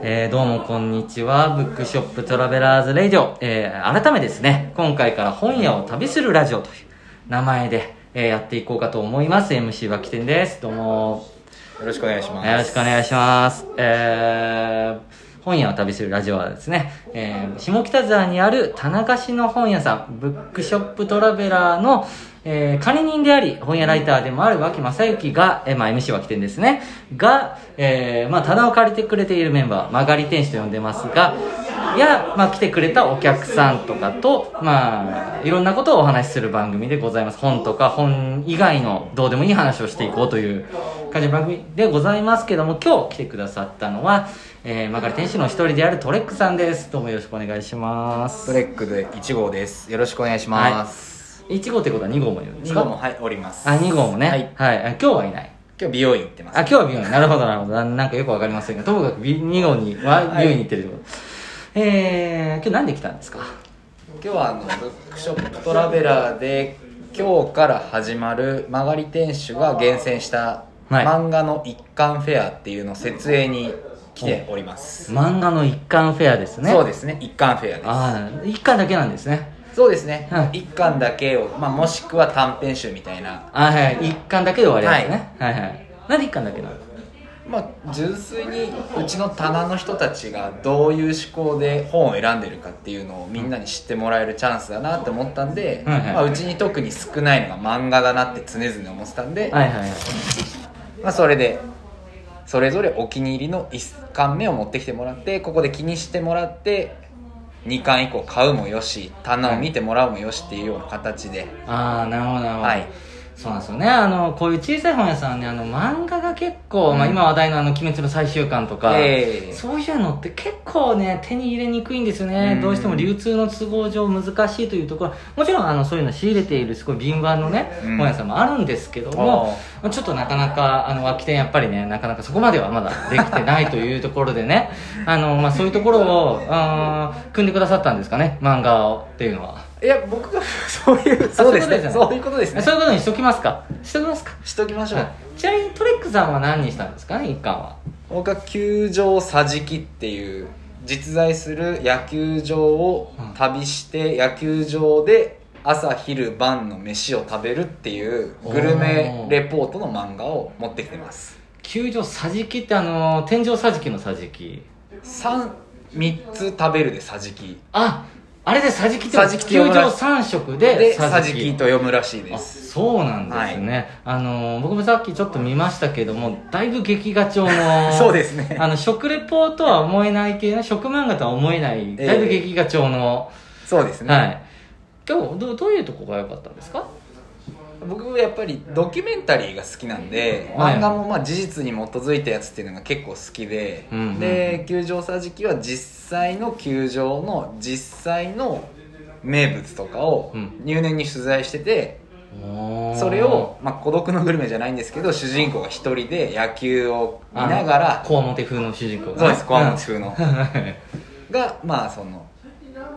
えーどうもこんにちは。 Bookshop Traveller's Radio。えー改めですね、今回から本屋を旅するラジオという名前で、えーやっていこうかと思います。MC 脇店です。どうも。よろしくお願いします。よろしくお願いします。えー、本屋を旅するラジオはですね、えー、下北沢にある棚貸しの本屋さん、 Bookshop Traveller の、えー、管理人であり、本屋ライターでもある和氣正幸が、えー、まあ MC 脇店ですね、が、えー、まあ棚を借りてくれているメンバー、曲がり天使と呼んでますが、や、まあ来てくれたお客さんとかと、まあ、いろんなことをお話しする番組でございます。本とか本以外のどうでもいい話をしていこうという感じの番組でございますけども、今日来てくださったのは、えー、曲がり店主の一人であるトレックさんです。どうもよろしくお願いします。トレックで1号です。よろしくお願いします。1号ってことは2号もいるんです2か号もはい、おります。あ、2号もね。はいはい。あ今日はいない。今日美容院行ってます。あ、今日は美容院。なるほど、なるほど。ななんかよくわかりませんが、ともかく美2号には美容院に行ってるってこと。えー、今日なんで来たんですか？今日はあの、ブックショップトラベラーで、今日から始まる曲がり店主が厳選したはい漫画の一貫フェアっていうのを設営に来ております。漫画の一巻フェアですね。そうですね、一貫フェアです。ああ、一巻だけなんですね。そうですねは、一巻だけを、まあ、もしくは短編集みたいな。あはい、一巻だけで終わりですね。はい、はい、なんで一巻だけなの？まあ、純粋にうちの棚の人たちがどういう思考で本を選んでるかっていうのをみんなに知ってもらえるチャンスだなって思ったんで、はいはいまあ、うちに特に少ないのが漫画だなって常々思ってたんで、はいはいはい。まあ、それでそれぞれお気に入りの1巻目を持ってきてもらってここで気にしてもらって2巻以降買うもよし棚を見てもらうもよしっていうような形で、ああ、なるほどなるほど。はいそうなんですよね。あの、こういう小さい本屋さんね、あの、漫画が結構、まあ今話題のあの、鬼滅の最終巻とか、ええ。そういうのって結構ね、手に入れにくいんですよね。うん。どうしても流通の都合上難しいというところ、もちろんあの、そういうの仕入れているすごい敏腕のね、うん。本屋さんもあるんですけども、まあちょっとなかなか、あの、空き店やっぱりね、なかなかそこまではまだできてないというところでね、あの、まあそういうところを、組んでくださったんですかね、漫画をっていうのは。いや僕が そういうそうですね。そそうういうことですね。そういうことにしときますか。しときますか。しときましょう、はい。ちなみにトレックさんは何にしたんですかね一巻は。僕は球場桟敷っていう実在する野球場を旅して野球場で朝昼晩の飯を食べるっていうグルメレポートの漫画を持ってきてます。球場桟敷ってあの天井桟敷の桟敷。3 3つ食べるで桟敷。ああれで桟敷って桟敷って球場読むらしい。3色でで桟敷。と読むらしいであすそうなんですね、あの僕もさっきちょっと見ましたけどもだいぶ劇画調の そうですね。あの食レポとは思えない系ね食漫画とは思えないだいぶ劇画調の、そうですね、はい。今日どうどういうとこが良かったんですか？僕やっぱりドキュメンタリーが好きなんで、はい漫画もまあ事実に基づいたやつっていうのが結構好きで、うんうんで球場桟敷は実際の球場の実際の名物とかをうん。入念に取材してて、それを、まあ、孤独のグルメじゃないんですけど主人公が一人で野球を見ながらこわもて風の主人公がね。そうですコアモチ風のがまあその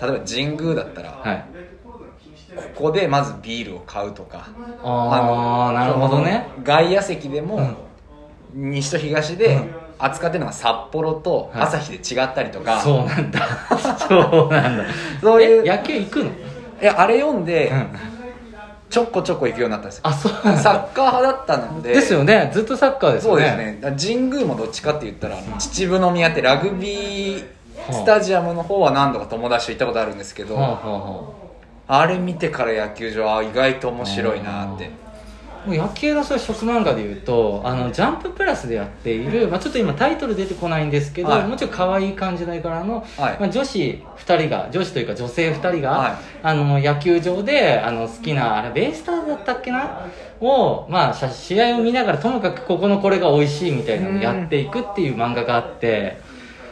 例えば神宮だったら、はいここでまずビールを買うとか。ああなるほどね。外野席でも、西と東で扱ってるのが札幌とはい。朝日で違ったりとか、そうなんだ。そうなんだ。そういうえ野球行くの？いやあれ読んで、うん。ちょこちょこ行くようになったんですよ。あそうなんだ。サッカー派だったので。ですよね。ずっとサッカーですよね。そうですね。神宮もどっちかって言ったら秩父宮ってラグビースタジアムの方は何度か友達と行ったことあるんですけど、はあはあはあれ見てから野球場あ意外と面白いなって。あもう野球のそういう食漫画でいうとあのジャンププラスでやっている、まあ、ちょっと今タイトル出てこないんですけど、はい。もちろん可愛い感じの絵柄の、はい。まあ、女子2人が女子というか女性2人が、はい。あの野球場であの好きなあれベイスターズだったっけな？を、まあ、し試合を見ながらともかくここのこれが美味しいみたいなのをやっていくっていう漫画があって。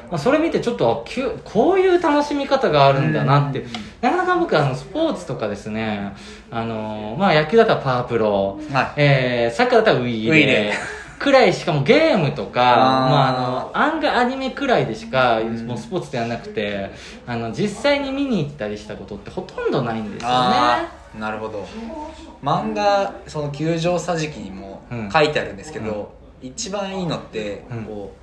まあそれ見てちょっとあきゅこういう楽しみ方があるんだなって、なかなか僕あのスポーツとかですねあのまあ野球だったらパワープロ、はい。えーサッカーだったらウィーレーレ。くらいしかもゲームとかまあ、あの案外アニメくらいでしか、もうスポーツではなくてあの実際に見に行ったりしたことってほとんどないんですよね。なるほど。漫画その球場桟敷にもうん。書いてあるんですけど、一番いいのって、うん。こ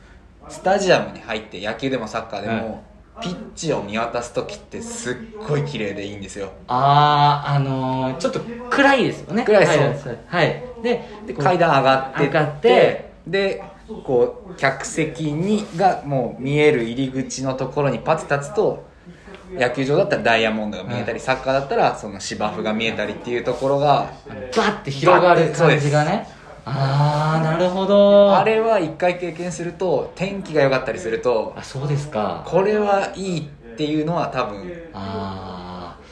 うスタジアムに入って野球でもサッカーでも、ピッチを見渡す時ってすっごい綺麗でいいんですよ。あああのー、ちょっと暗いですよね。暗いはいそうはい。でで階段上がって上がってでこう客席にがもう見える入り口のところにパッと立つと野球場だったらダイヤモンドが見えたり、サッカーだったらその芝生が見えたりっていうところがバッて広がる感じがねああなるほど。あれは一回経験すると天気が良かったりするとあそうですか。これはいいっていうのは多分。ああ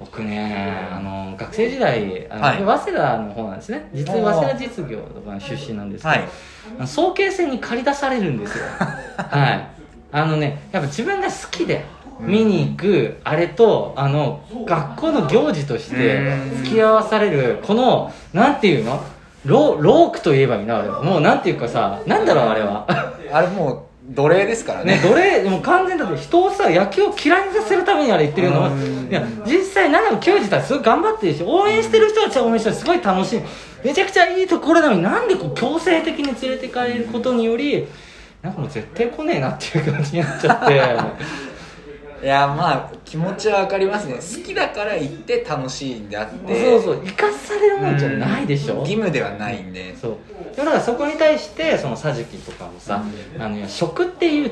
僕ねあの学生時代あの、はい。早稲田の方なんですね。実早稲田実業とかの出身なんですけど、はい。早慶戦に駆り出されるんですよ。はい。あのねやっぱ自分が好きで見に行くあれとあの学校の行事として付き合わされるこのなんていうの？ロロークと言えばいいなあれもうなんていうかさなんだろうあれは。あれもう奴隷ですからね。ね、どれもう完全だって人をさ野球を嫌いにさせるためにあれ言ってるのうん。いや実際何でも球児たちすごい頑張ってるし応援してる人たちは応援してるすごい楽しい。めちゃくちゃいいところなのになんでこう強制的に連れてかれることによりなんかもう絶対来ねえなっていう感じになっちゃっていやまあ気持ちは分かりますね。好きだから行って楽しいんであって。そうそう生かされるもんじゃないでしょ。義務ではないんで。そう。だからそこに対してその桟敷とかもさ、あのいや食っていう違う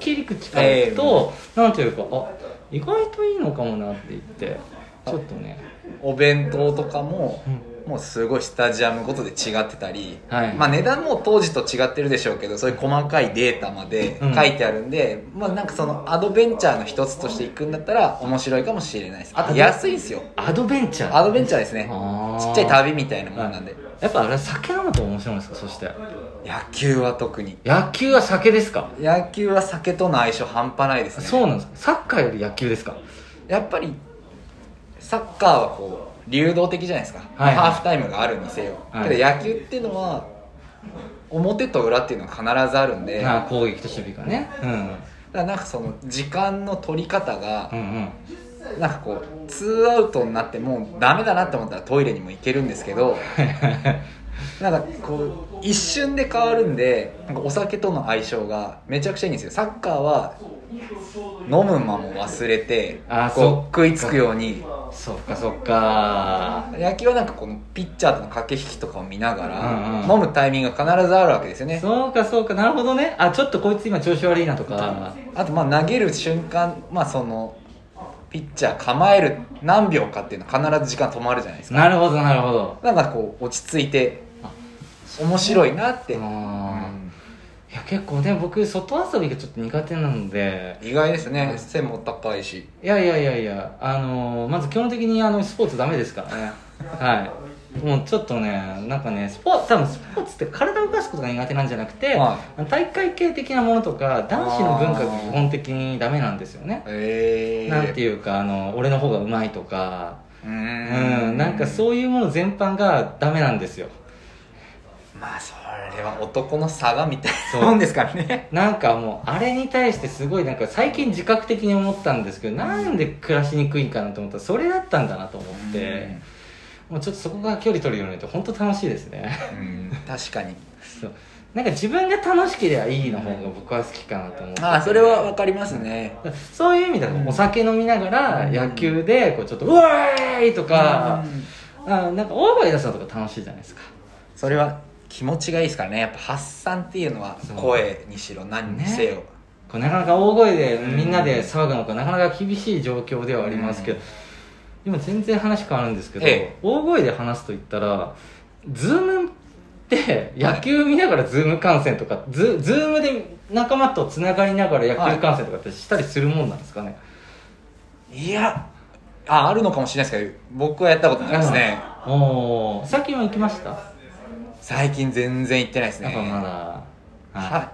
切り口からいくと、なんていうかあ意外といいのかもなって言ってちょっとね。お弁当とかも、うんもうすごいスタジアムごとで違ってたり、はい。まあ値段も当時と違ってるでしょうけどそういう細かいデータまでうん。書いてあるんで、まあなんかそのアドベンチャーの一つとして行くんだったら面白いかもしれないです。あと安いんですよ。アドベンチャー？アドベンチャーですね。ちっちゃい旅みたいなもんなんで。やっぱあれ酒飲むと面白いんですか？そして。野球は特に。野球は酒ですか？野球は酒との相性半端ないですね。そうなんですか。サッカーより野球ですか？やっぱりサッカーはこう流動的じゃないですか、はいハーフタイムがあるにせよ、はい。けど野球っていうのは表と裏っていうのが必ずあるんで、あ攻撃と守備がね。うん。だからなんかその時間の取り方がうんうん。なんかこうツーアウトになってもうダメだなって思ったらトイレにも行けるんですけど なんかこう一瞬で変わるんでなんかお酒との相性がめちゃくちゃいいんですよ。サッカーは飲む間も忘れてあこう食いつくように。そっかそっか。野球はなんかこのピッチャーとの駆け引きとかを見ながら、うんうん。飲むタイミングが必ずあるわけですよね。そうかそうか。なるほどね。あちょっとこいつ今調子悪いなとか。あとまあ投げる瞬間まあそのピッチャー構える何秒かっていうのは必ず時間止まるじゃないですか。なるほどなるほど。なんかこう落ち着いて面白いなって、うん。いや結構ね僕外遊びがちょっと苦手なので。意外ですね。背も高いし。いやいやいやいやあのーまず基本的にあのスポーツダメですからね。はい。もうちょっとねなんかねスポーツ多分スポーツって体を動かすことが苦手なんじゃなくて、は大会系的なものとか男子の文化が基本的にダメなんですよね。へえなんていうかあの俺の方がうまいとか。うん。なんかそういうもの全般がダメなんですよまあそれは男の差がみたいなもんですからね。なんかもうあれに対してすごいなんか最近自覚的に思ったんですけどなんで暮らしにくいかなと思ったらそれだったんだなと思って。もうちょっとそこが距離取るようになって本当楽しいですね。うん。確かに。そう。なんか自分が楽しければいいの方が僕は好きかなと思ってて。ああそれは分かりますね。そういう意味ではお酒飲みながら野球でこうちょっと「うわーい!」とかあなんか大声出すのとか楽しいじゃないですか。それは気持ちがいいですからね。やっぱ発散っていうのは声にしろ何にせよ、こうなかなか大声でみんなで騒ぐのかなかなか厳しい状況ではありますけど、今全然話変わるんですけど、ええ。大声で話すと言ったら Zoom って野球見ながら Zoom 観戦とか、ズ Zoom で仲間とつながりながら野球観戦とかってしたりするもんなんですかね、い。やああるのかもしれないですけど僕はやったことないですね。おお最近は行きました？最近全然行ってないですね。やっぱまだ。はい。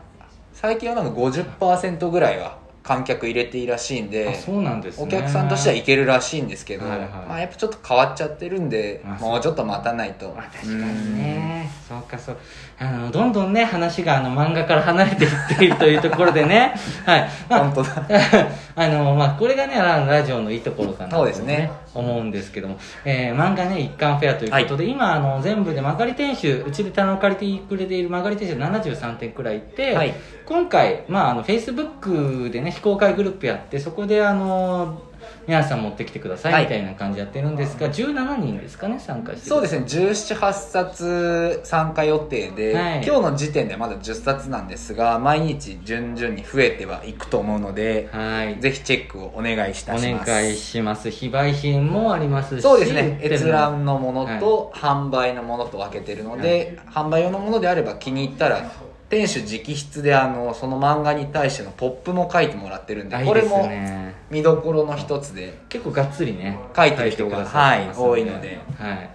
最近はなんか50%ぐらいは観客入れていいらしいんであそうなんですね。お客さんとしては行けるらしいんですけど、はいはい。まあ、やっぱちょっと変わっちゃってるんであもうちょっと待たないと。まあ確かにね。そうかそう。あのどんどんね話があの漫画から離れていっているというところでね。はい、まあ本当だ。あのまあこれがねラジオのいいところかなと、そうですね思うんですけども、えー漫画ね一貫フェアということで、今あの全部で曲がり店主うちで棚を借りてくれている曲がり店主73点くらいいて、はい。今回まああのフェイスブックでね非公開グループやってそこであの皆さん持ってきてくださはい。いみたいな感じでやってるんですが、17人ですかね参加してる。そうですね。178冊参加予定で、はい。今日の時点でまだ10冊なんですが毎日順々に増えてはいくと思うので、はい。ぜひチェックをお願いいたしおます。願いします。非売品もありますしそうですね。閲覧のものと販売のものと分けてるので、販売用のものであれば気に入ったら店主直筆であのその漫画に対してのポップも書いてもらってるんであいいですこれもね見どころの一つで結構がっつりね書いてる人がはい多いので。はい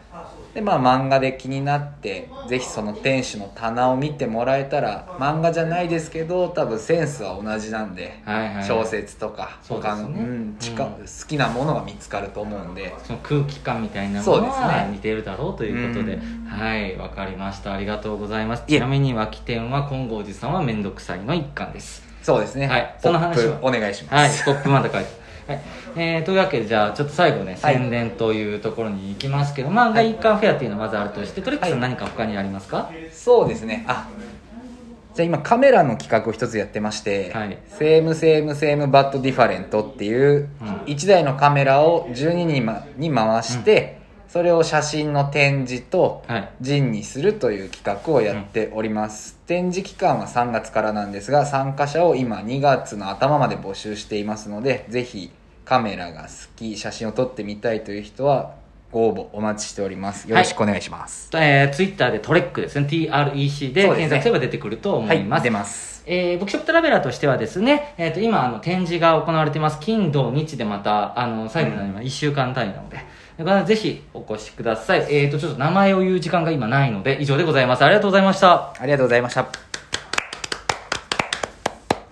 でまあ漫画で気になってぜひその店主の棚を見てもらえたら漫画じゃないですけど多分センスは同じなんで、はいはい。小説とか他の、うん近うん。好きなものが見つかると思うんで。その空気感みたいなものそうですはね。似てるだろうということで、うはいわかりました。ありがとうございます。ちなみに脇店は金剛寺さんは面倒くさいの一環です。そうですね、はい。ポその話は？お願いします、はい。ポップまだ書いてはい。えー、というわけでじゃあちょっと最後ねはい。宣伝というところに行きますけど、漫画一貫フェアっていうのはまずあるとしてトリックさんはい何か他にありますか、そうですね。あじゃあ今カメラの企画を一つやってまして、はい。セームセームセームバッドディファレントっていううん。1台のカメラを12人まに回して、それを写真の展示とはい。陣にするという企画をやっております、展示期間は3月からなんですが参加者を今2月の頭まで募集していますのでぜひカメラが好き写真を撮ってみたいという人はご応募お待ちしております。よろしくお願いします、えー、ツイッターでトレックですね。TREC でそうですね。検索すれば出てくると思います、出ます。えー、ブックショップトラベラーとしてはですね、えー、と今あの展示が行われています。金土日でまたあの最後の1週間単位なので、だからぜひお越しください。えっ、とちょっと名前を言う時間が今ないので以上でございます。ありがとうございました。ありがとうございました